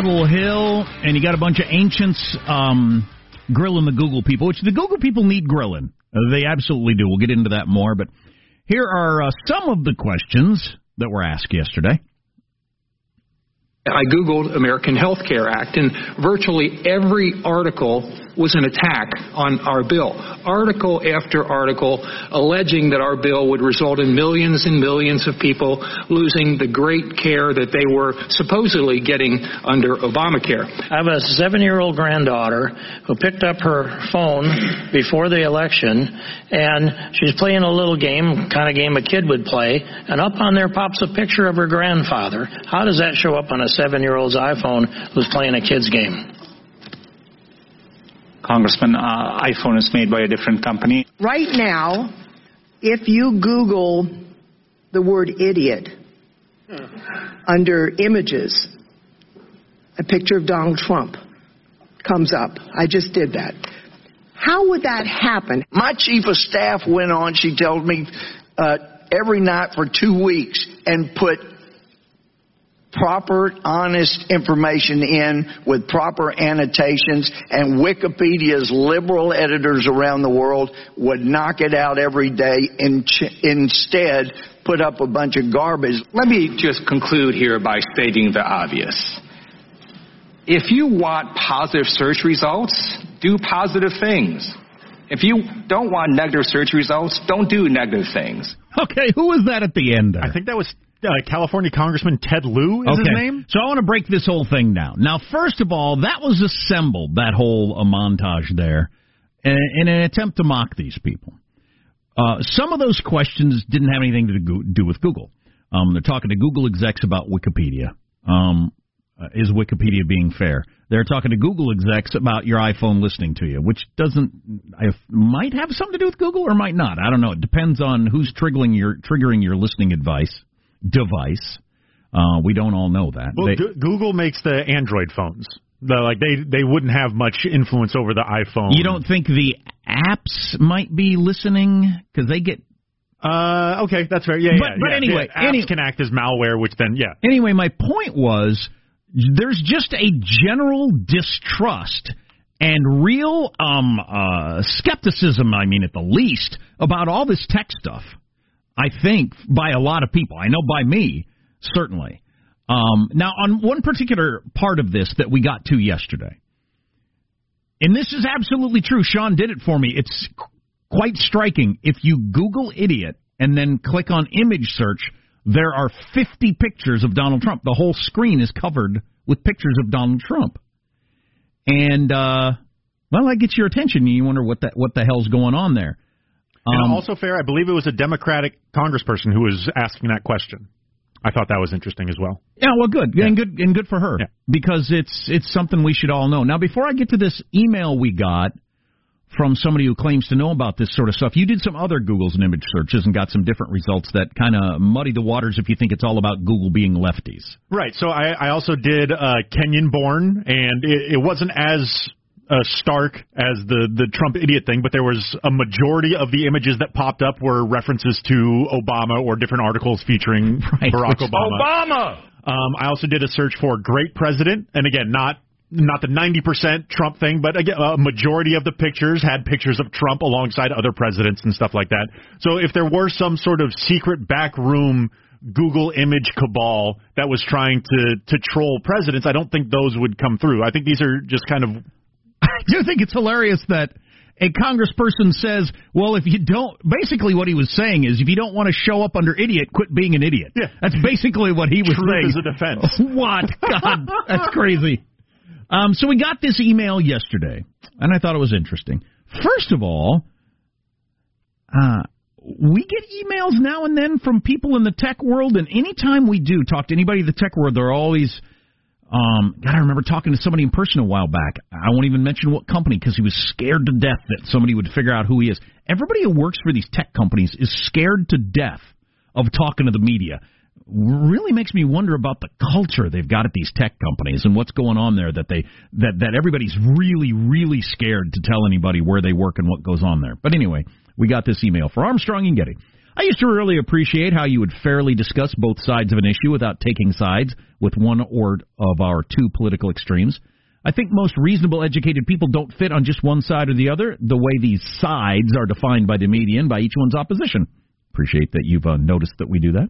Capitol Hill, and you got a bunch of ancients um, grilling the Google people, which the Google people need grilling. They absolutely do. We'll get into that more, but here are uh, some of the questions that were asked yesterday. I Googled American Health Care Act, and virtually every article was an attack on our bill. Article after article alleging that our bill would result in millions and millions of people losing the great care that they were supposedly getting under Obamacare. I have a seven year old granddaughter who picked up her phone before the election and she's playing a little game, kind of game a kid would play, and up on there pops a picture of her grandfather. How does that show up on a seven year old's iPhone who's playing a kid's game? Congressman, uh, iPhone is made by a different company. Right now, if you Google the word idiot under images, a picture of Donald Trump comes up. I just did that. How would that happen? My chief of staff went on, she told me, uh, every night for two weeks and put proper, honest information in with proper annotations, and Wikipedia's liberal editors around the world would knock it out every day and ch- instead put up a bunch of garbage. Let me just conclude here by stating the obvious. If you want positive search results, do positive things. If you don't want negative search results, don't do negative things. Okay, who was that at the end there? I think that was uh, California Congressman Ted Lieu is okay. his name. So I want to break this whole thing down. Now, first of all, that was assembled, that whole uh, montage there, in, in, an attempt to mock these people. Uh, some of those questions didn't have anything to do, with Google. Um, they're talking to Google execs about Wikipedia. Um, uh, is Wikipedia being fair? They're talking to Google execs about your iPhone listening to you, which doesn't I, might have something to do with Google or might not. I don't know. It depends on who's triggering your triggering your listening advice device. Uh, we don't all know that. Well, they, Google makes the Android phones. The, like they they wouldn't have much influence over the iPhone. You don't think the apps might be listening because they get uh, okay, that's fair. Yeah, but, yeah. But yeah. anyway, apps any, can act as malware, which then yeah. Anyway, my point was there's just a general distrust and real um, uh, skepticism. I mean, at the least, about all this tech stuff. I think by a lot of people. I know by me certainly. Um, now, on one particular part of this that we got to yesterday, and this is absolutely true. Sean did it for me. It's quite striking. If you Google idiot and then click on image search, there are 50 pictures of Donald Trump. The whole screen is covered with pictures of Donald Trump. And uh, well, that gets your attention. You wonder what the what the hell's going on there. Um, and also fair, I believe it was a Democratic congressperson who was asking that question. I thought that was interesting as well. Yeah, well, good yeah. and good and good for her yeah. because it's it's something we should all know. Now, before I get to this email we got from somebody who claims to know about this sort of stuff, you did some other Google's and image searches and got some different results that kind of muddy the waters if you think it's all about Google being lefties. Right. So I, I also did uh, Kenyan born, and it, it wasn't as uh, stark as the the Trump idiot thing, but there was a majority of the images that popped up were references to Obama or different articles featuring right, Barack Obama. Obama. Um, I also did a search for great president, and again, not not the 90% Trump thing, but again, a majority of the pictures had pictures of Trump alongside other presidents and stuff like that. So if there were some sort of secret backroom Google image cabal that was trying to to troll presidents, I don't think those would come through. I think these are just kind of I do think it's hilarious that a congressperson says, "Well, if you don't," basically what he was saying is, if you don't want to show up under idiot, quit being an idiot. Yeah, that's basically what he was Truth saying. as a defense. what? God, that's crazy. Um, so we got this email yesterday, and I thought it was interesting. First of all, uh, we get emails now and then from people in the tech world, and anytime we do talk to anybody in the tech world, they're always um, God, I remember talking to somebody in person a while back. I won't even mention what company because he was scared to death that somebody would figure out who he is. Everybody who works for these tech companies is scared to death of talking to the media. Really makes me wonder about the culture they've got at these tech companies and what's going on there that they that that everybody's really really scared to tell anybody where they work and what goes on there. But anyway, we got this email for Armstrong and Getty. I used to really appreciate how you would fairly discuss both sides of an issue without taking sides with one or of our two political extremes. I think most reasonable, educated people don't fit on just one side or the other, the way these sides are defined by the media and by each one's opposition. Appreciate that you've uh, noticed that we do that.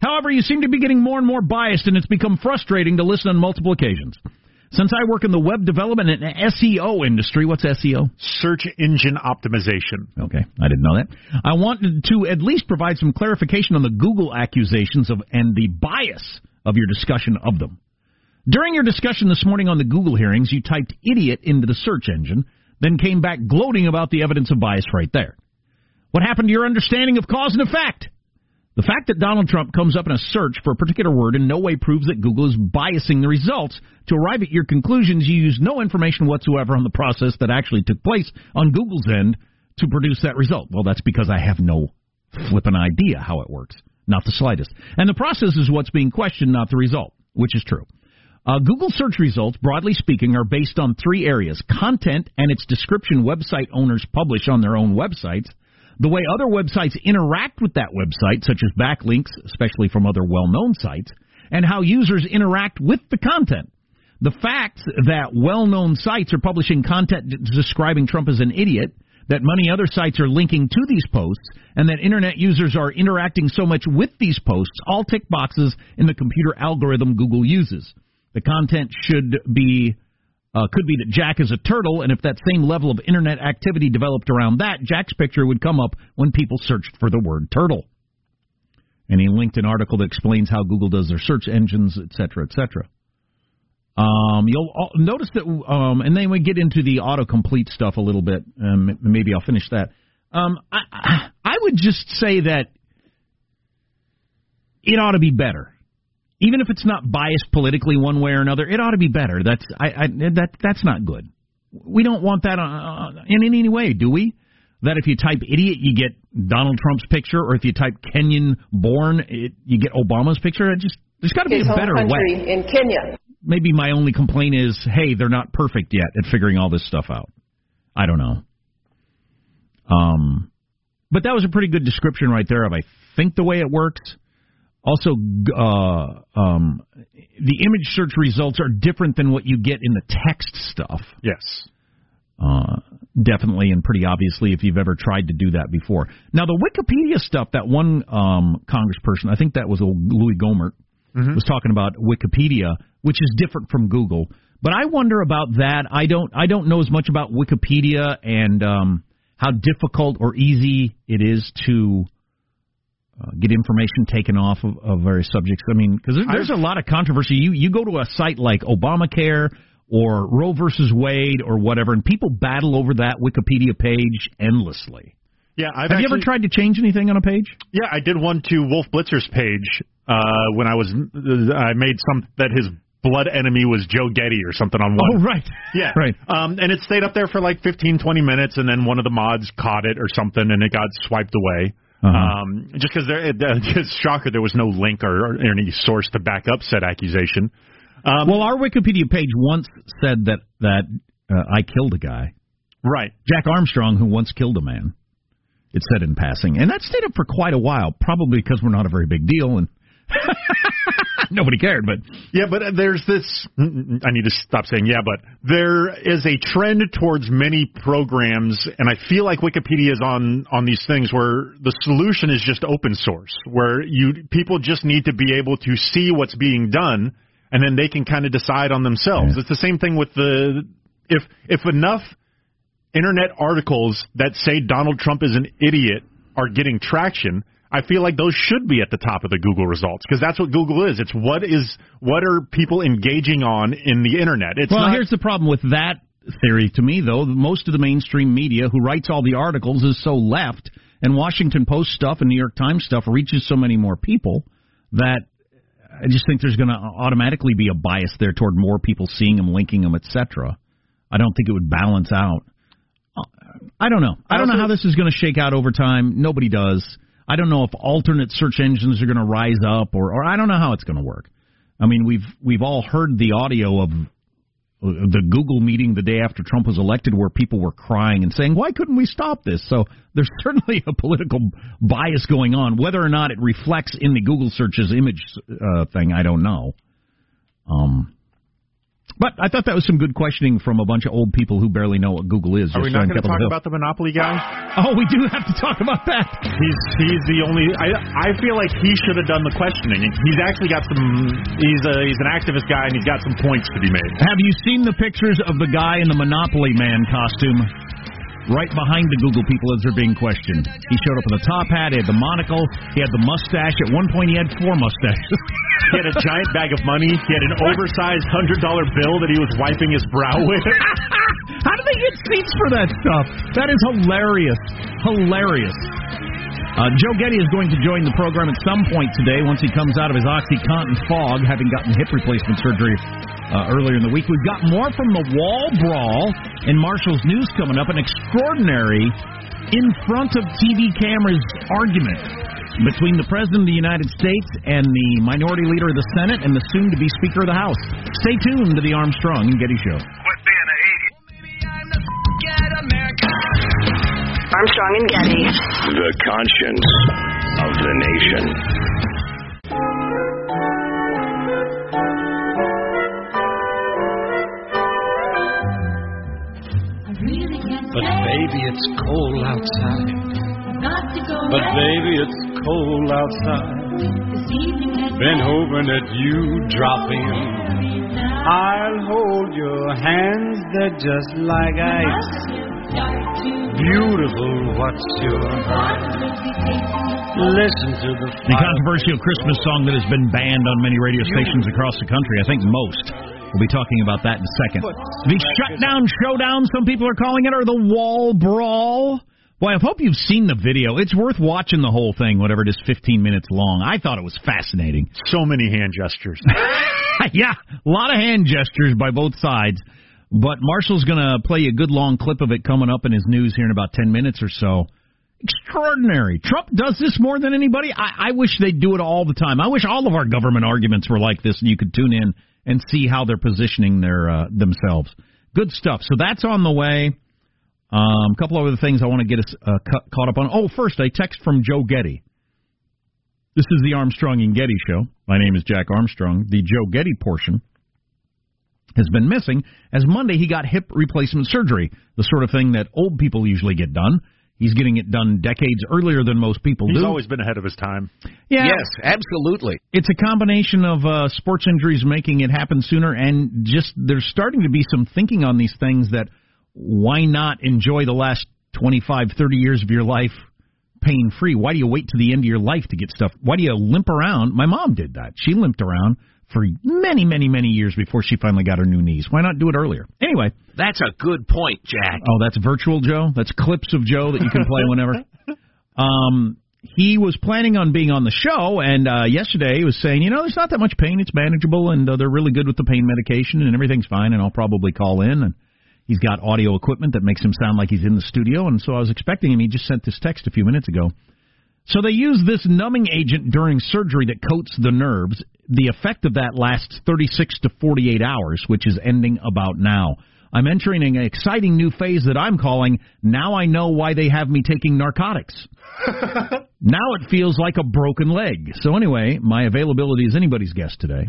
However, you seem to be getting more and more biased, and it's become frustrating to listen on multiple occasions. Since I work in the web development and SEO industry, what's SEO? Search engine optimization. Okay, I didn't know that. I wanted to at least provide some clarification on the Google accusations of and the bias of your discussion of them. During your discussion this morning on the Google hearings, you typed idiot into the search engine, then came back gloating about the evidence of bias right there. What happened to your understanding of cause and effect? The fact that Donald Trump comes up in a search for a particular word in no way proves that Google is biasing the results. To arrive at your conclusions, you use no information whatsoever on the process that actually took place on Google's end to produce that result. Well, that's because I have no flippin' idea how it works. Not the slightest. And the process is what's being questioned, not the result, which is true. Uh, Google search results, broadly speaking, are based on three areas content and its description website owners publish on their own websites, the way other websites interact with that website, such as backlinks, especially from other well known sites, and how users interact with the content. The fact that well known sites are publishing content describing Trump as an idiot, that many other sites are linking to these posts, and that internet users are interacting so much with these posts all tick boxes in the computer algorithm Google uses. The content should be uh, could be that Jack is a turtle, and if that same level of internet activity developed around that, Jack's picture would come up when people searched for the word turtle. And he linked an article that explains how Google does their search engines, et cetera, et cetera. Um, you'll notice that, um, and then we get into the autocomplete stuff a little bit. Um, maybe I'll finish that. Um, I, I would just say that it ought to be better even if it's not biased politically one way or another, it ought to be better. That's I, I that that's not good. We don't want that uh, in any way, do we? That if you type idiot, you get Donald Trump's picture, or if you type Kenyan born, it, you get Obama's picture. It just there's got to be a better way. In Kenya. Maybe my only complaint is, hey, they're not perfect yet at figuring all this stuff out. I don't know. Um, but that was a pretty good description right there of I think the way it works. Also, uh, um, the image search results are different than what you get in the text stuff. Yes. Uh, definitely and pretty obviously if you've ever tried to do that before. Now, the Wikipedia stuff, that one um, congressperson, I think that was Louis Gohmert, mm-hmm. was talking about Wikipedia, which is different from Google. But I wonder about that. I don't. I don't know as much about Wikipedia and um, how difficult or easy it is to uh, get information taken off of, of various subjects. I mean, because there's, there's a lot of controversy. You you go to a site like Obamacare or Roe versus Wade or whatever, and people battle over that Wikipedia page endlessly. Yeah, I've have actually, you ever tried to change anything on a page? Yeah, I did one to Wolf Blitzer's page uh, when I was I made some that his blood enemy was Joe Getty or something on one. Oh, right. Yeah. Right. Um, and it stayed up there for like 15, 20 minutes, and then one of the mods caught it or something, and it got swiped away. Uh-huh. Um, just because there, it's shocker there was no link or, or, any source to back up said accusation. Um, well, our Wikipedia page once said that that uh, I killed a guy. Right. Jack Armstrong, who once killed a man. It said in passing, and that stayed up for quite a while, probably because we're not a very big deal, and Nobody cared, but yeah, but uh, there's this. I need to stop saying yeah, but there is a trend towards many programs, and I feel like Wikipedia is on on these things where the solution is just open source, where you people just need to be able to see what's being done, and then they can kind of decide on themselves. Yeah. It's the same thing with the if if enough internet articles that say Donald Trump is an idiot are getting traction I feel like those should be at the top of the Google results because that's what Google is. It's what is what are people engaging on in the internet. It's well, not, here's the problem with that theory to me though. Most of the mainstream media who writes all the articles is so left, and Washington Post stuff and New York Times stuff reaches so many more people that I just think there's going to automatically be a bias there toward more people seeing them, linking them, etc. I don't think it would balance out. I don't know. I don't know how this is going to shake out over time. Nobody does. I don't know if alternate search engines are going to rise up, or, or I don't know how it's going to work. I mean, we've we've all heard the audio of the Google meeting the day after Trump was elected where people were crying and saying, why couldn't we stop this? So there's certainly a political bias going on. Whether or not it reflects in the Google searches image uh, thing, I don't know. Um, but I thought that was some good questioning from a bunch of old people who barely know what Google is. Are we not going to talk about the Monopoly guy? Oh, we do have to talk about that. He's he's the only. I I feel like he should have done the questioning. He's actually got some. He's a he's an activist guy and he's got some points to be made. Have you seen the pictures of the guy in the Monopoly Man costume? Right behind the Google people as they're being questioned. He showed up with a top hat, he had the monocle, he had the mustache. At one point, he had four mustaches. he had a giant bag of money. He had an oversized hundred dollar bill that he was wiping his brow with. How do they get seats for that stuff? That is hilarious. Hilarious. Uh, Joe Getty is going to join the program at some point today once he comes out of his OxyContin fog, having gotten hip replacement surgery uh, earlier in the week. We've got more from the wall brawl in Marshall's News coming up. An extraordinary in front of TV cameras argument between the President of the United States and the Minority Leader of the Senate and the soon to be Speaker of the House. Stay tuned to the Armstrong and Getty Show. Armstrong and Getty. The conscience of the nation. But baby, it's cold outside. But baby, it's cold outside. Been hoping that you drop in. I'll hold your hands, they're just like ice. Beautiful, what's your Listen to the the controversial Christmas song that has been banned on many radio stations across the country. I think most. We'll be talking about that in a second. The shutdown showdown, some people are calling it, or the wall brawl. Well, I hope you've seen the video. It's worth watching the whole thing, whatever it is, 15 minutes long. I thought it was fascinating. So many hand gestures. yeah, a lot of hand gestures by both sides. But Marshall's going to play a good long clip of it coming up in his news here in about 10 minutes or so. Extraordinary. Trump does this more than anybody. I, I wish they'd do it all the time. I wish all of our government arguments were like this and you could tune in and see how they're positioning their uh, themselves. Good stuff. So that's on the way. Um, a couple of other things I want to get us uh, ca- caught up on. Oh, first, a text from Joe Getty. This is the Armstrong and Getty show. My name is Jack Armstrong. The Joe Getty portion has been missing, as Monday he got hip replacement surgery, the sort of thing that old people usually get done. He's getting it done decades earlier than most people He's do. He's always been ahead of his time. Yeah. Yes, absolutely. It's a combination of uh, sports injuries making it happen sooner, and just there's starting to be some thinking on these things that why not enjoy the last 25, 30 years of your life pain free? Why do you wait to the end of your life to get stuff? Why do you limp around? My mom did that. She limped around for many, many, many years before she finally got her new knees. Why not do it earlier? Anyway. That's a good point, Jack. Oh, that's virtual Joe? That's clips of Joe that you can play whenever? Um, he was planning on being on the show, and uh, yesterday he was saying, you know, there's not that much pain. It's manageable, and uh, they're really good with the pain medication, and everything's fine, and I'll probably call in. And he's got audio equipment that makes him sound like he's in the studio, and so I was expecting him. He just sent this text a few minutes ago. So they use this numbing agent during surgery that coats the nerves. The effect of that lasts 36 to 48 hours, which is ending about now. I'm entering an exciting new phase that I'm calling Now I Know Why They Have Me Taking Narcotics. now it feels like a broken leg. So, anyway, my availability is anybody's guess today.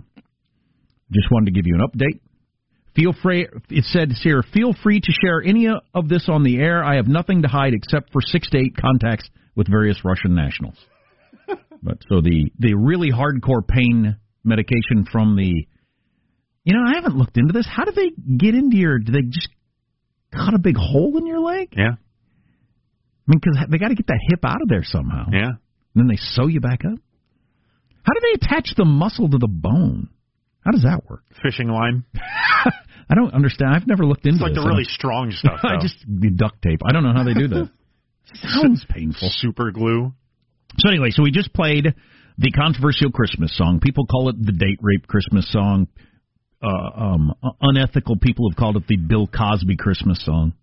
Just wanted to give you an update. Feel free, it says here, feel free to share any of this on the air. I have nothing to hide except for six to eight contacts with various Russian nationals. but so the the really hardcore pain medication from the, you know, I haven't looked into this. How do they get into your? Do they just cut a big hole in your leg? Yeah. I mean, because they got to get that hip out of there somehow. Yeah. And then they sew you back up. How do they attach the muscle to the bone? How does that work? Fishing line. I don't understand. I've never looked into It's like this. the really strong stuff. I just the duct tape. I don't know how they do that. Sounds painful. Super glue. So anyway, so we just played the controversial Christmas song. People call it the date rape Christmas song. Uh, um, unethical people have called it the Bill Cosby Christmas song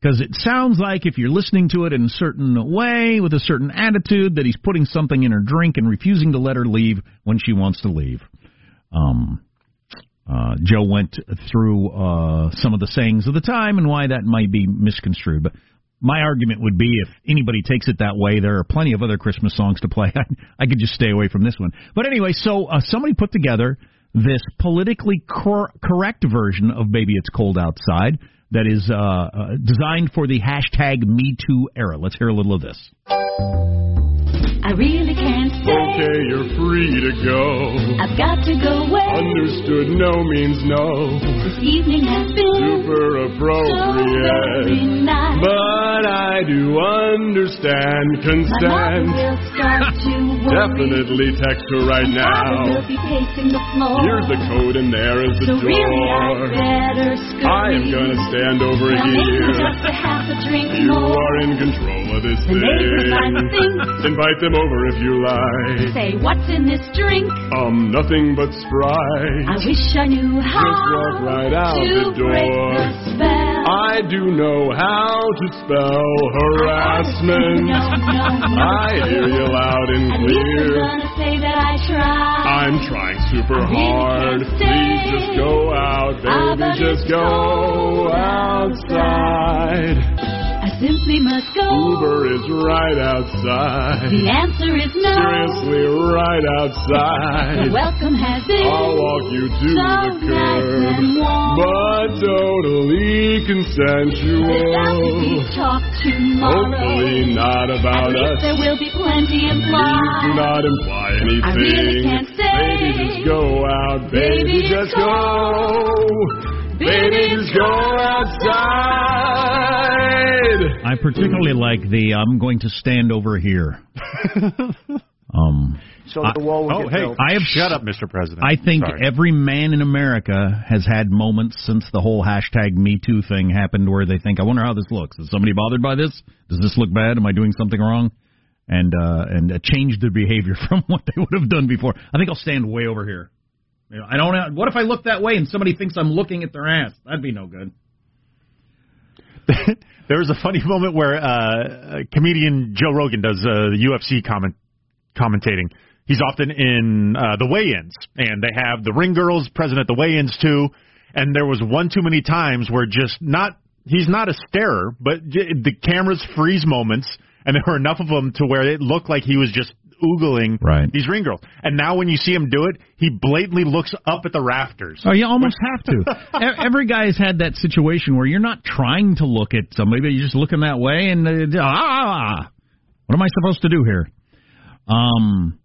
because it sounds like if you're listening to it in a certain way with a certain attitude that he's putting something in her drink and refusing to let her leave when she wants to leave. Um, uh, Joe went through uh, some of the sayings of the time and why that might be misconstrued. But my argument would be if anybody takes it that way, there are plenty of other Christmas songs to play. I, could just stay away from this one. But anyway, so uh, somebody put together this politically cor- correct version of Baby It's Cold Outside that is uh, uh, designed for the hashtag Me Too era. Let's hear a little of this. I really can't stay. Okay, you're free to go. I've got to go away. Understood, no means no. This evening has been Super so appropriate. nice. But I do understand consent. will start to worry. Definitely text her right now. the. Here's the code and there is the so I door. better scurry. I am gonna stand over now here. just a half a drink You more. are in control of this The neighbors might thing. think. Invite them over if you like. Say, what's in this drink? Um, nothing but Sprite. I wish I knew how Just walk right out to the break the spell. I do know how to spell harassment. No, no, no. I hear you loud and clear. gonna say that I tried. I'm trying super I hard. Please just go out, baby. Just go outside. Simply must go. Uber is right outside. The answer is no. Seriously, right The outside. welcome has been I'll walk you to so the nice curb, and warm. but totally There's got to be consensual. talk tomorrow. Hopefully not about us. there will be plenty Please do implied. not imply anything. I really can't say. Baby, just go out. Baby, Baby, just just go. go. Baby, go outside. I particularly like the I'm going to stand over here. um, So I- the wall will Oh, get hey, built. I have shut up, Mr. President. I think Sorry. every man in America has had moments since the whole hashtag Me Too thing happened where they think, I wonder how this looks. Is somebody bothered by this? Does this look bad? Am I doing something wrong? And uh, and uh, change their behavior from what they would have done before. I think I'll stand way over here. You know, I don't. What if I look that way and somebody thinks I'm looking at their ass? That'd be no good. there was a funny moment where uh, comedian Joe Rogan does uh, the UFC comment commentating. He's often in uh, the weigh-ins, and they have the ring girls present at the weigh-ins too. And there was one too many times where just not he's not a starer, but the cameras freeze moments, and there were enough of them to where it looked like he was just oogling Right. these ring girls. And now when you see him do it, he blatantly looks up at the rafters. Oh, you almost have to. Every guy has had that situation where you're not trying to look at somebody, but you're just looking that way, and uh, ah, what am I supposed to do here? Um,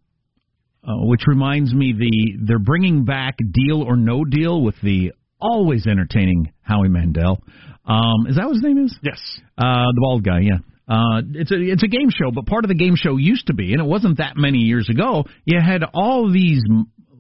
uh, which reminds me, the they're bringing back Deal or No Deal with the always entertaining Howie Mandel. Um, is that what his name is? Yes. Uh, the bald guy, yeah. Uh, it's a it's a game show, but part of the game show used to be, and it wasn't that many years ago. You had all these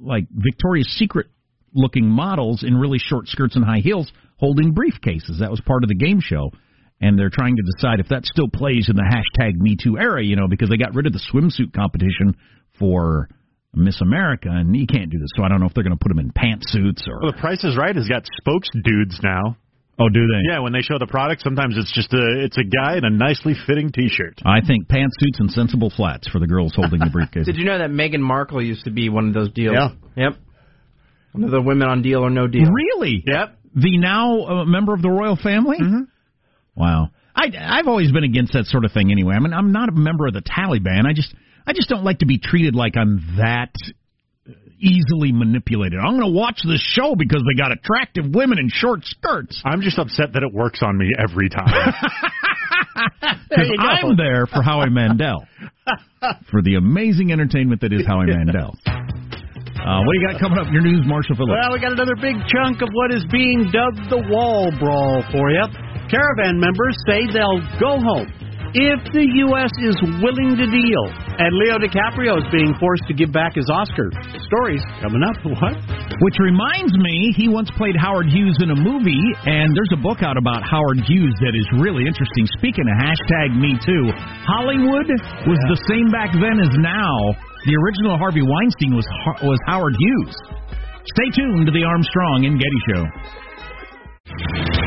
like Victoria's Secret looking models in really short skirts and high heels holding briefcases. That was part of the game show, and they're trying to decide if that still plays in the hashtag Me Too era. You know, because they got rid of the swimsuit competition for Miss America, and you can't do this. So I don't know if they're going to put them in pantsuits or. Well, the Price is Right has got spokes dudes now. Oh, do they? Yeah, when they show the product, sometimes it's just a it's a guy in a nicely fitting T-shirt. I think pantsuits and sensible flats for the girls holding the briefcase. Did you know that Meghan Markle used to be one of those deals? Yeah. Yep. One of the women on Deal or No Deal. Really? Yep. The now uh, member of the royal family? Mm-hmm. Wow. I I've always been against that sort of thing anyway. I mean, I'm not a member of the Taliban. I just I just don't like to be treated like I'm that easily manipulated. I'm going to watch this show because they got attractive women in short skirts. I'm just upset that it works on me every time. Because I'm there for Howie Mandel. for the amazing entertainment that is Howie Mandel. Uh, what do you got coming up in your news, Marshall Phillips? Well, we got another big chunk of what is being dubbed the wall brawl for you. Caravan members say they'll go home if the U.S. is willing to deal. And Leo DiCaprio is being forced to give back his Oscar. Stories coming up. What? Which reminds me, he once played Howard Hughes in a movie, and there's a book out about Howard Hughes that is really interesting. Speaking of hashtag Me Too, Hollywood was the same back then as now. The original Harvey Weinstein was was Howard Hughes. Stay tuned to the Armstrong and Getty Show.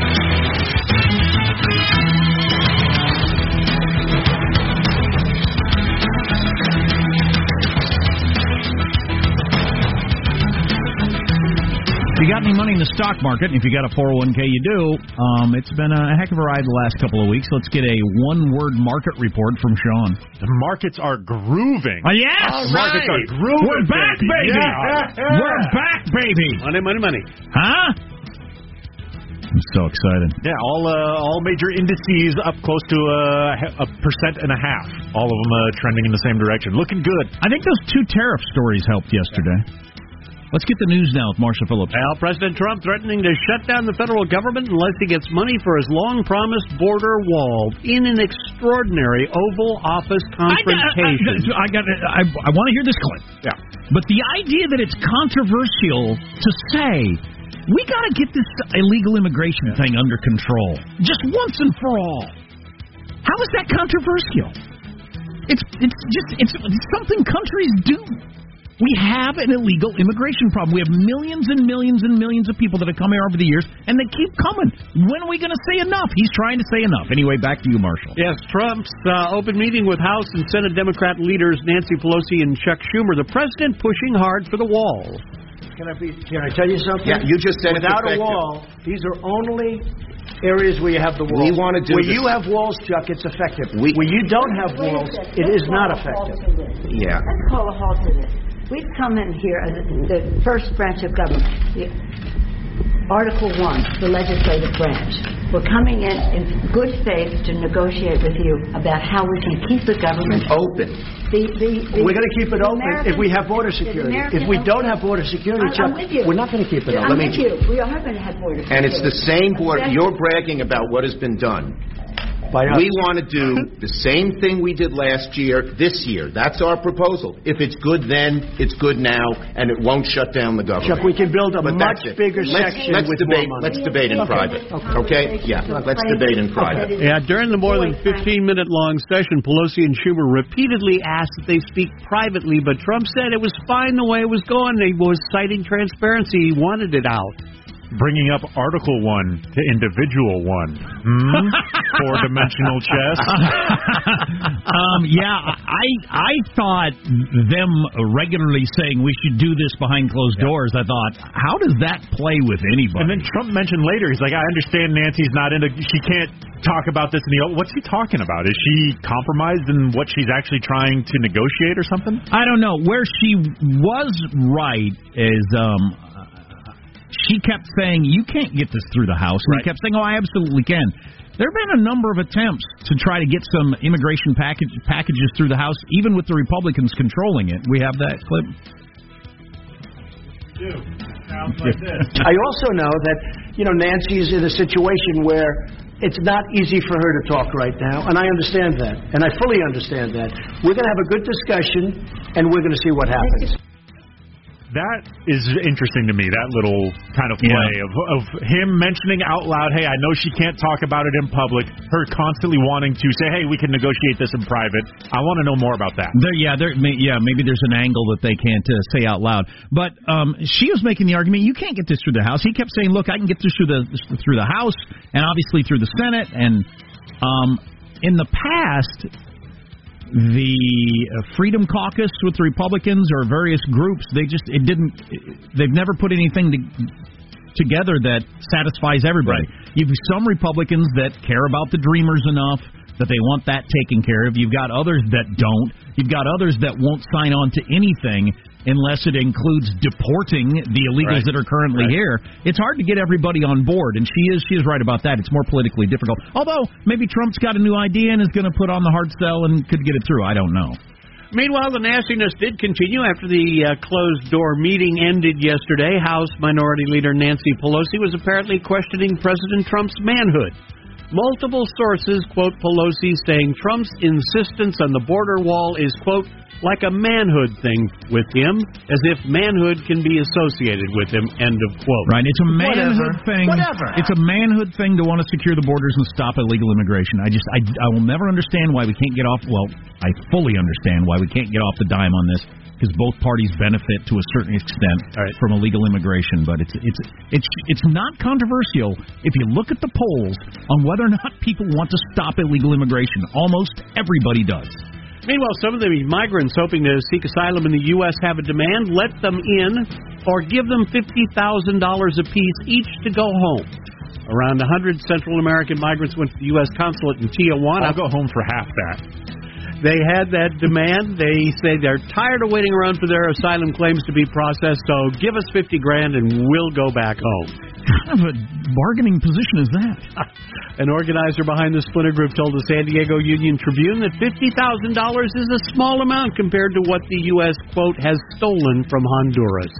If you got any money in the stock market, and if you got a 401k, you do. Um, it's been a heck of a ride the last couple of weeks. Let's get a one-word market report from Sean. The markets are grooving. Oh, yes, markets are grooving. We're back, baby. Yeah. We're back, baby. Money, money, money. Huh? I'm so excited. Yeah, all uh, all major indices up close to uh, a percent and a half. All of them uh, trending in the same direction, looking good. I think those two tariff stories helped yesterday. Let's get the news now with Marshall Phillips. Well, President Trump threatening to shut down the federal government unless he gets money for his long promised border wall in an extraordinary Oval Office confrontation. I got. I, I, I want to hear this clip. Yeah. But the idea that it's controversial to say we got to get this illegal immigration thing under control just once and for all. How is that controversial? It's it's just it's, it's something countries do. We have an illegal immigration problem. We have millions and millions and millions of people that have come here over the years, and they keep coming. When are we going to say enough? He's trying to say enough. Anyway, back to you, Marshall. Yes, Trump's uh, open meeting with House and Senate Democrat leaders Nancy Pelosi and Chuck Schumer. The president pushing hard for the wall. Can I be? Can I tell you something? Yeah, you just said without a wall, these are only areas where you have the walls. We wanna do where this- you have walls, Chuck. It's effective. We- where you don't have walls, it is not effective. Yeah. Let's call a halt to this. We've come in here as the first branch of government. Article 1, the legislative branch. We're coming in in good faith to negotiate with you about how we can keep the government Open. The, the, the, We're going to keep it the open if we have border security. If we don't have border security, I'm- Chuck, I'm with you. we're not going to keep it open. I'm open. with you. We are going to have border security. And it's the same board. That's- You're bragging about what has been done. By us. We want to do the same thing we did last year, this year. That's our proposal. If it's good then, it's good now, and it won't shut down the government. Chuck, we can build a But much that's it. bigger let's, section let's with debate, more money. Let's debate in Okay. private. Okay? Yeah. Let's debate in private. Yeah, during the more than 15 minute long session, Pelosi and Schumer repeatedly asked that they speak privately, but Trump said it was fine the way it was going. He was citing transparency. He wanted it out. Bringing up Article 1 to Individual 1. Hmm? Four-dimensional chess. um, yeah, I I thought them regularly saying we should do this behind closed doors. I thought, how does that play with anybody? And then Trump mentioned later, he's like, I understand Nancy's not into, she can't talk about this in the, what's he talking about? Is she compromised in what she's actually trying to negotiate or something? I don't know. Where she was right is um she kept saying you can't get this through the House, and Right. he kept saying, "Oh, I absolutely can." There have been a number of attempts to try to get some immigration package packages through the House, even with the Republicans controlling it. We have that clip. I also know that, you know, Nancy is in a situation where it's not easy for her to talk right now, and I understand that, and I fully understand that. We're going to have a good discussion, and we're going to see what happens. That is interesting to me, that little kind of play of, of him mentioning out loud, hey, I know she can't talk about it in public, her constantly wanting to say, hey, we can negotiate this in private. I want to know more about that. There, yeah, there, may, yeah, maybe there's an angle that they can't uh, say out loud. But um, she was making the argument you can't get this through the House. He kept saying, "Look, I can get this through the through the House and obviously through the Senate." And um, in the past, the uh, Freedom Caucus with the Republicans or various groups, they just it didn't. They've never put anything to, together that satisfies everybody. You've some Republicans that care about the Dreamers enough that they want that taken care of. You've got others that don't. You've got others that won't sign on to anything unless it includes deporting the illegals Right. that are currently Right. here. It's hard to get everybody on board, and she is she is right about that. It's more politically difficult. Although maybe Trump's got a new idea and is going to put on the hard sell and could get it through. I don't know. Meanwhile, the nastiness did continue after the uh, closed door meeting ended yesterday. House Minority Leader Nancy Pelosi was apparently questioning President Trump's manhood. Multiple sources quote Pelosi saying Trump's insistence on the border wall is, quote, like a manhood thing with him, as if manhood can be associated with him, end of quote. Right? It's a manhood Whatever. thing. Whatever. It's a manhood thing to want to secure the borders and stop illegal immigration. I just I, I will never understand why we can't get off. Well, I fully understand why we can't get off the dime on this because both parties benefit to a certain extent from illegal immigration. But it's it's it's it's not controversial if you look at the polls on whether or not people want to stop illegal immigration. Almost everybody does. Meanwhile, some of the migrants hoping to seek asylum in the U.S. have a demand let them in. or give them $50,000 apiece each to go home. Around 100 Central American migrants went to the U.S. consulate in Tijuana. I'll go home for half that. They had that demand. They say they're tired of waiting around for their asylum claims to be processed, so give us 50 grand and we'll go back home. What kind of a bargaining position is that? An organizer behind the splinter group told the San Diego Union Tribune that $50,000 is a small amount compared to what the U.S. quote has stolen from Honduras.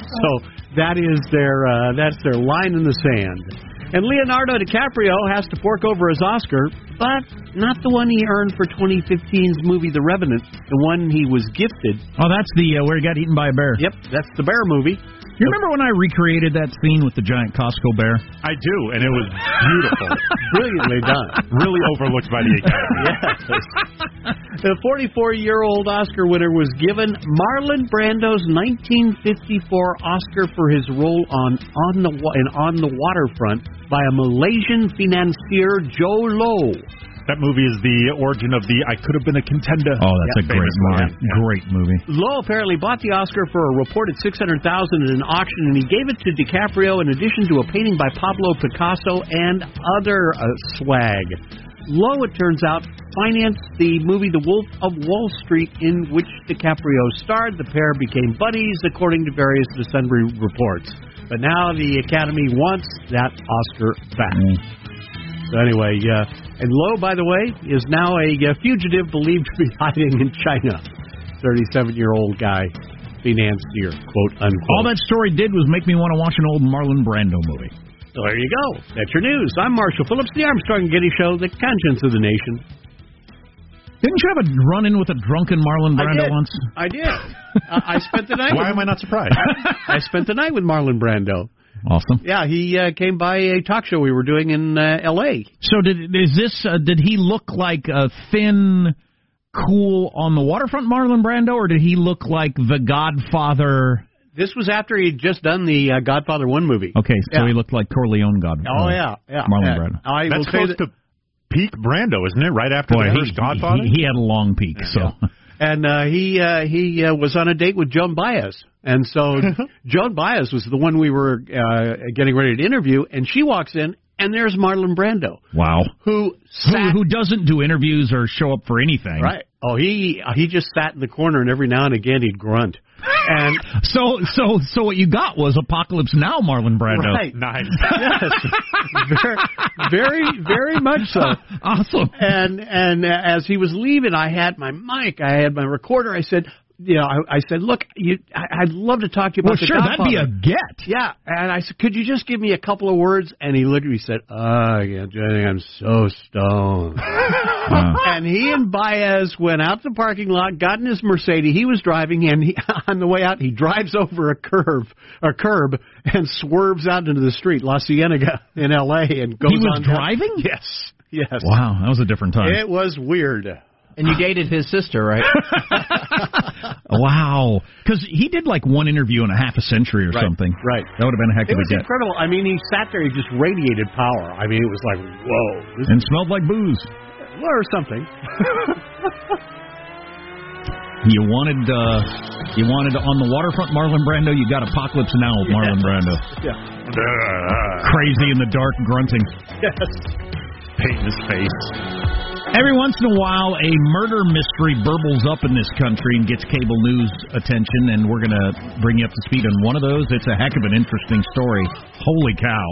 So that is their uh, that's their line in the sand. And Leonardo DiCaprio has to fork over his Oscar, but not the one he earned for 2015's movie The Revenant, the one he was gifted. Oh, that's the uh, where he got eaten by a bear. Yep, that's the bear movie. You remember when I recreated that scene with the giant Costco bear? I do, and it was beautiful. Brilliantly done. Really overlooked by the Academy. Yes. The 44-year-old Oscar winner was given Marlon Brando's 1954 Oscar for his role on on the Wa- in On the Waterfront by a Malaysian financier Jho Low. That movie is the origin of the I could have been a contender. Oh, that's a great movie. Yeah. Great movie. Low apparently bought the Oscar for a reported six hundred thousand in an auction, and he gave it to DiCaprio in addition to a painting by Pablo Picasso and other uh, swag. Low, it turns out, financed the movie The Wolf of Wall Street, in which DiCaprio starred. The pair became buddies, according to various December reports. But now the Academy wants that Oscar back. So anyway, uh, and Low, by the way, is now a uh, fugitive believed to be hiding in China. 37-year-old guy, financier, quote unquote. All that story did was make me want to watch an old Marlon Brando movie. So there you go. That's your news. I'm Marshall Phillips, the Armstrong and Getty Show, the conscience of the nation. Didn't you have a run-in with a drunken Marlon Brando did. once? I did. I I spent the night. Why with, am I not surprised? I spent the night with Marlon Brando. Awesome. Yeah, he uh, came by a talk show we were doing in uh, L.A. So did is this? Uh, did he look like a thin, cool on the waterfront Marlon Brando, or did he look like the Godfather? This was after he'd just done the uh, Godfather One movie. Okay, so Yeah. he looked like Corleone God. Oh uh, yeah, yeah. Marlon yeah. Brando. I That's say close that, to peak Brando, isn't it? Right after Boy, the he, first Godfather. he, he had a long peak. So and uh, he uh, he uh, was on a date with Joan Baez, and so Joan Baez was the one we were uh, getting ready to interview, and she walks in, and there's Marlon Brando, wow, who who, who doesn't do interviews or show up for anything? right. Oh, he he just sat in the corner, and every now and again he'd grunt. And So so so what you got was Apocalypse Now, Marlon Brando. Right. Nice. yes, very, very, very much so. Awesome. And and as he was leaving, I had my mic, I had my recorder. I said, you know, I, I said, look, you, I, I'd love to talk to you about Well, the sure, that'd be a get. Yeah, and I said, could you just give me a couple of words? And he looked at me and said, oh, yeah, Jenny, I'm so stoned. and he and Baez went out to the parking lot, got in his Mercedes. He was driving, and he, on the way out, he drives over a curve, a curb, and swerves out into the street, La Cienega in L.A. and goes He was on down- driving? Yes, yes. Wow, that was a different time. It was weird. And you dated his sister, right? wow, because he did like one interview in a half a century or Right, something. right. That would have been a heck of a It was incredible. I mean, he sat there, he just radiated power. I mean, it was like, whoa, And smelled like booze. or something. You wanted uh you wanted on the waterfront Marlon Brando, you got Apocalypse Now with Marlon Brando. Yeah. Crazy in the dark grunting. Yes. Paint in his face. Every once in a while, a murder mystery burbles up in this country and gets cable news attention, and we're going to bring you up to speed on one of those. It's a heck of an interesting story. Holy cow.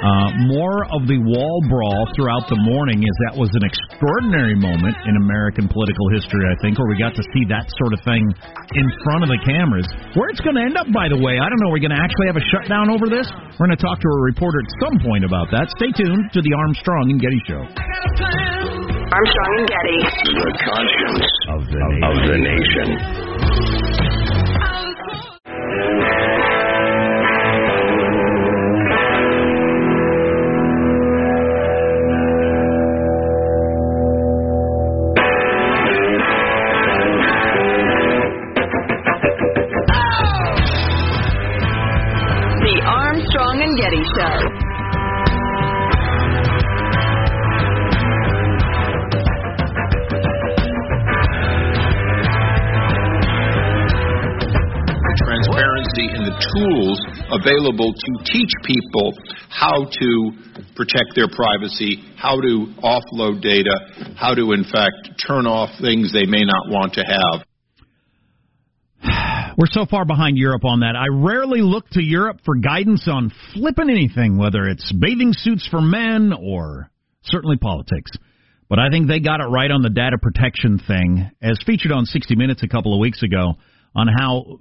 Uh, more of the wall brawl throughout the morning is that was an extraordinary moment in American political history, I think, where we got to see that sort of thing in front of the cameras. Where it's going to end up, by the way, I don't know. We're going to actually have a shutdown over this. We're going to talk to a reporter at some point about that. Stay tuned to the Armstrong and Getty Show. Armstrong and Getty. The conscience of the, of the nation. Tools available to teach people how to protect their privacy, how to offload data, how to, in fact, turn off things they may not want to have. We're so far behind Europe on that. I rarely look to Europe for guidance on flipping anything, whether it's bathing suits for men or certainly politics. But I think they got it right on the data protection thing, as featured on 60 Minutes a couple of weeks ago, on how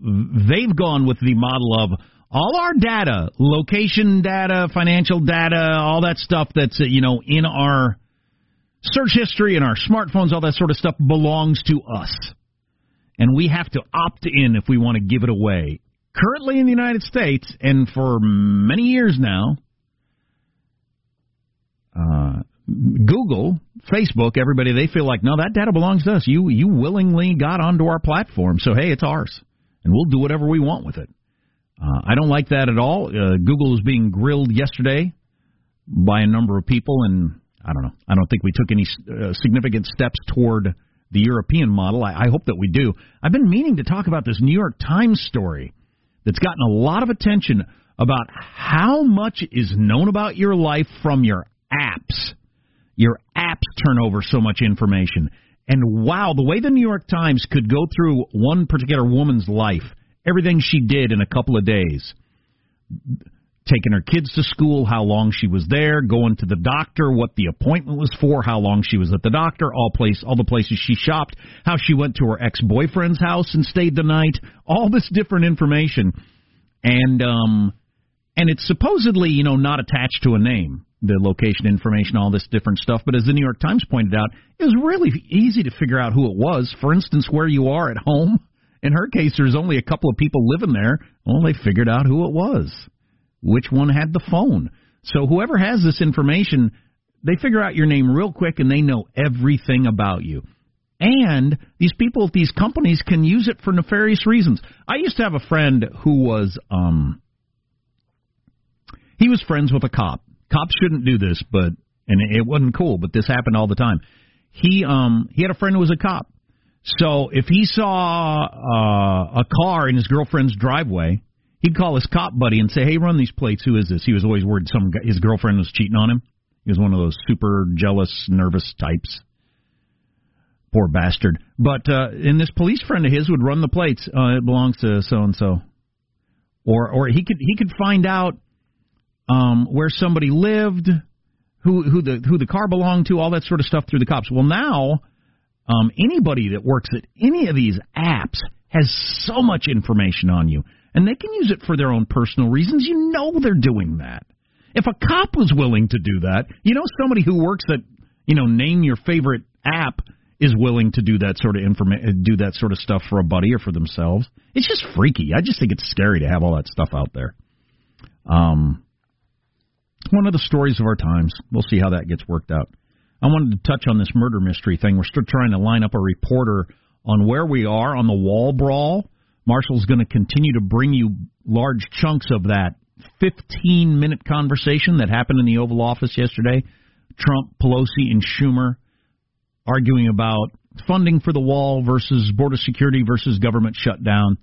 they've gone with the model of all our data, location data, financial data, all that stuff that's, uh, you know, in our search history and our smartphones, all that sort of stuff belongs to us. And we have to opt in if we want to give it away. Currently in the United States, and for many years now, uh, Google, Facebook, everybody, they feel like, no, that data belongs to us. You you willingly got onto our platform, so hey, it's ours, and we'll do whatever we want with it. Uh, I don't like that at all. Uh, Google was being grilled yesterday by a number of people, and I don't know. I don't think we took any uh, significant steps toward the European model. I, I hope that we do. I've been meaning to talk about this New York Times story that's gotten a lot of attention about how much is known about your life from your apps. Your apps turn over so much information. And wow, the way the New York Times could go through one particular woman's life, everything she did in a couple of days, taking her kids to school, how long she was there, going to the doctor, what the appointment was for, how long she was at the doctor, all place, all the places she shopped, how she went to her ex-boyfriend's house and stayed the night, all this different information, and um, and it's supposedly you know not attached to a name, the location information, all this different stuff. But as the New York Times pointed out, it was really easy to figure out who it was. For instance, where you are at home. In her case, there's only a couple of people living there. Well, they figured out who it was which one had the phone. So whoever has this information, they figure out your name real quick and they know everything about you. And these people at these companies can use it for nefarious reasons. I used to have a friend who was um he was friends with a cop. Cops shouldn't do this, but and it wasn't cool, but this happened all the time. He um he had a friend who was a cop. So if he saw uh, a car in his girlfriend's driveway, he'd call his cop buddy and say, "Hey, run these plates. Who is this?" He was always worried some guy, his girlfriend was cheating on him. He was one of those super jealous, nervous types. Poor bastard. But uh, and this police friend of his would run the plates. Uh, it belongs to so and so. Or or he could he could find out um, where somebody lived, who who the who the car belonged to, all that sort of stuff through the cops. Well, now um, anybody that works at any of these apps has so much information on you and they can use it for their own personal reasons. You know they're doing that. If a cop was willing to do that, you know somebody who works at, you know, name your favorite app is willing to do that sort of informa- do that sort of stuff for a buddy or for themselves. It's just freaky. I just think it's scary to have all that stuff out there. Um, one of the stories of our times. We'll see how that gets worked out. I wanted to touch on this murder mystery thing. We're still trying to line up a reporter on where we are on the wall brawl Marshall's going to continue to bring you large chunks of that 15 minute conversation that happened in the Oval Office yesterday. Trump, Pelosi, and Schumer arguing about funding for the wall versus border security versus government shutdown.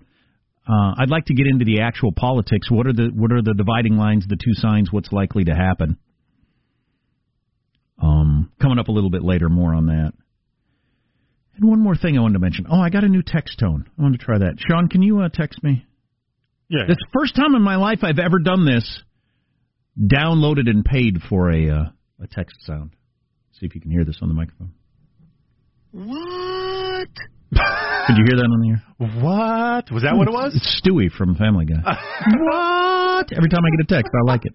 Uh, I'd like to get into the actual politics. What are the what are the dividing lines, the two signs, what's likely to happen? Um, coming up a little bit later, more on that. And one more thing I wanted to mention. Oh, I got a new text tone. I wanted to try that. Sean, can you uh, text me? Yeah. It's the first time in my life I've ever done this. Downloaded and paid for a uh, a text sound. See if you can hear this on the microphone. What? Could you hear that on the air? What? Was that what it was? It's Stewie from Family Guy. what? Every time I get a text, I like it.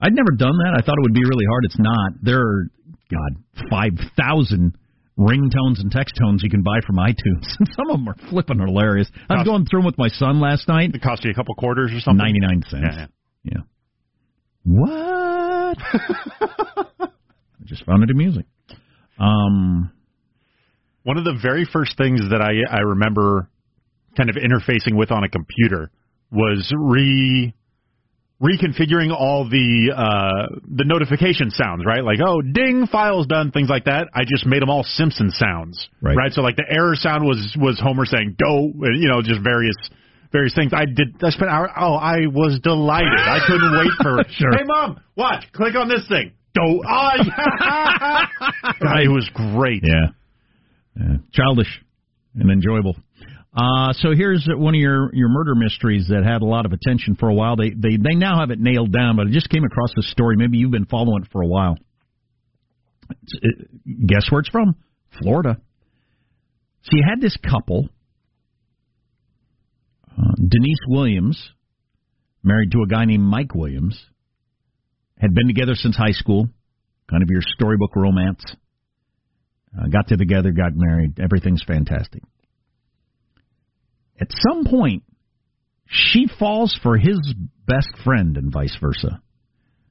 I'd never done that. I thought it would be really hard. It's not. There are, God, 5,000 ringtones and text tones you can buy from iTunes. And Some of them are flipping hilarious. I was going through them with my son last night. It cost you a couple quarters or something? 99 cents. Yeah. yeah. What? I just found it amusing. Um, One of the very first things that I I remember kind of interfacing with on a computer was re reconfiguring all the uh, the notification sounds, right? Like, oh, ding, file's done, things like that. I just made them all Simpson sounds, right? So like the error sound was was Homer saying "go," you know, just various various things. I did. I spent hour. Oh, I was delighted. I couldn't wait for. Sure. Hey, mom, watch. Click on this thing. Go. Oh, yeah. God, it was great. Yeah. Yeah. Childish and enjoyable. Uh, so here's one of your, your murder mysteries that had a lot of attention for a while. They, they they now have it nailed down, but I just came across this story. Maybe you've been following it for a while. It, guess where it's from? Florida. So you had this couple, uh, Denise Williams, married to a guy named Mike Williams, had been together since high school, kind of your storybook romance. Uh, got together, got married. Everything's fantastic. At some point, she falls for his best friend and vice versa.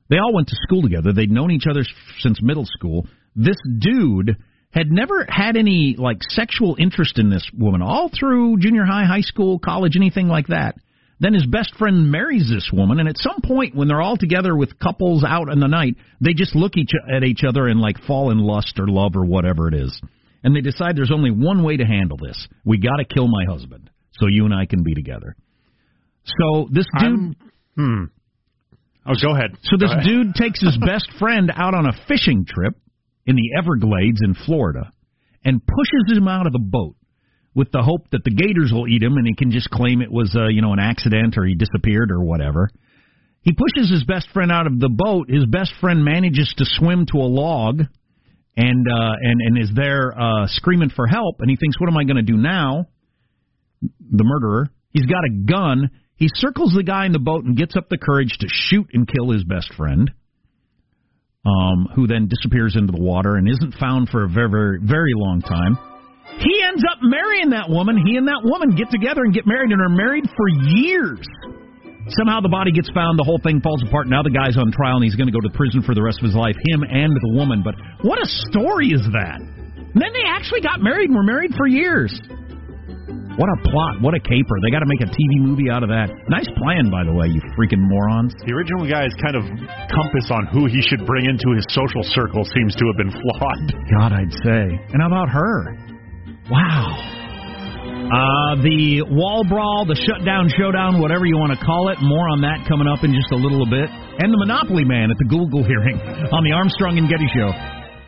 They all went to school together. They'd known each other since middle school. This dude had never had any like sexual interest in this woman all through junior high, high school, college, anything like that. Then his best friend marries this woman, and at some point when they're all together with couples out in the night, they just look each at each other and like fall in lust or love or whatever it is. And they decide there's only one way to handle this. We got to kill my husband so you and I can be together. So this dude I'm- hmm. Oh, go ahead. so this ahead. dude takes his best friend out on a fishing trip in the Everglades in Florida and pushes him out of the boat with the hope that the gators will eat him and he can just claim it was uh, you know an accident or he disappeared or whatever. He pushes his best friend out of the boat. His best friend manages to swim to a log and uh, and and is there uh, screaming for help. And he thinks, "What am I going to do now?" The murderer. He's got a gun. He circles the guy in the boat and gets up the courage to shoot and kill his best friend, um, who then disappears into the water and isn't found for a very, very, very long time. He ends up marrying that woman. He and that woman get together and get married and are married for years. Somehow the body gets found, the whole thing falls apart. Now the guy's on trial and he's going to go to prison for the rest of his life, him and the woman. But what a story is that? And then they actually got married and were married for years. What a plot. What a caper. They got to make a TV movie out of that. Nice plan, by the way, you freaking morons. The original guy's kind of compass on who he should bring into his social circle seems to have been flawed. God, I'd say. And how about her? Wow. Uh, the wall brawl, the shutdown showdown, whatever you want to call it. More on that coming up in just a little bit. And the Monopoly Man at the Google hearing on the Armstrong and Getty Show.